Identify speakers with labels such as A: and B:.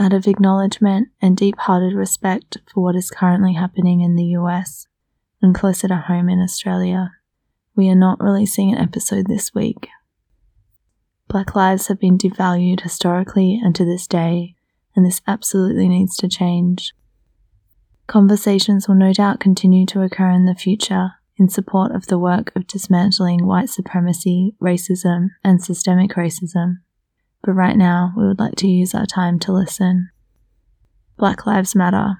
A: out of acknowledgement and deep hearted respect for what is currently happening in the US and closer to home in Australia, we are not releasing an episode this week. Black lives have been devalued historically and to this day, and this absolutely needs to change. Conversations will no doubt continue to occur in the future in support of the work of dismantling white supremacy, racism, and systemic racism. But right now, we would like to use our time to listen. Black Lives Matter.